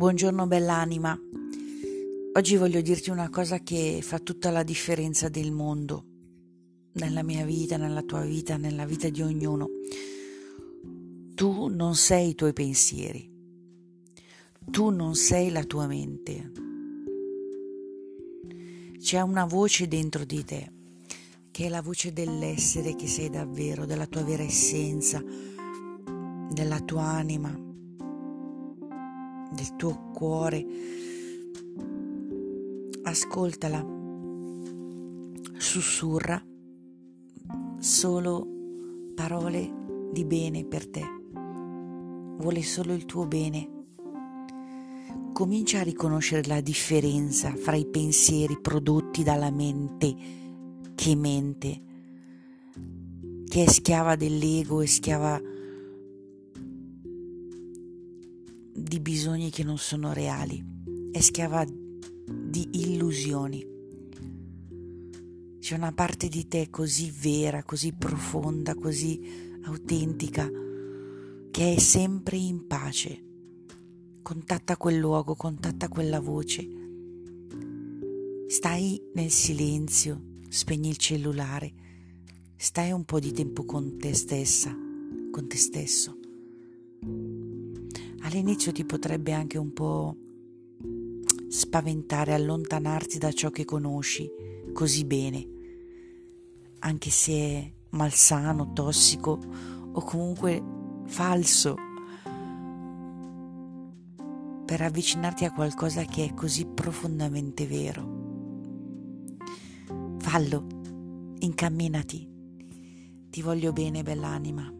Buongiorno bell'anima. Oggi voglio dirti una cosa che fa tutta la differenza del mondo, nella mia vita, nella tua vita, nella vita di ognuno. Tu non sei i tuoi pensieri, tu non sei la tua mente. C'è una voce dentro di te, che è la voce dell'essere che sei davvero, della tua vera essenza, della tua anima del tuo cuore. Ascoltala, sussurra solo parole di bene per te. Vuole solo il tuo bene. Comincia a riconoscere la differenza fra i pensieri prodotti dalla mente che mente, che è schiava dell'ego, è schiava di bisogni che non sono reali, è schiava di illusioni. C'è una parte di te così vera, così profonda, così autentica, che è sempre in pace. Contatta quel luogo, contatta quella voce. Stai nel silenzio, spegni il cellulare, stai un po' di tempo con te stessa, con te stesso all'inizio ti potrebbe anche un po' spaventare, allontanarti da ciò che conosci così bene, anche se è malsano, tossico o comunque falso, per avvicinarti a qualcosa che è così profondamente vero. Fallo, incamminati, ti voglio bene, bell'anima.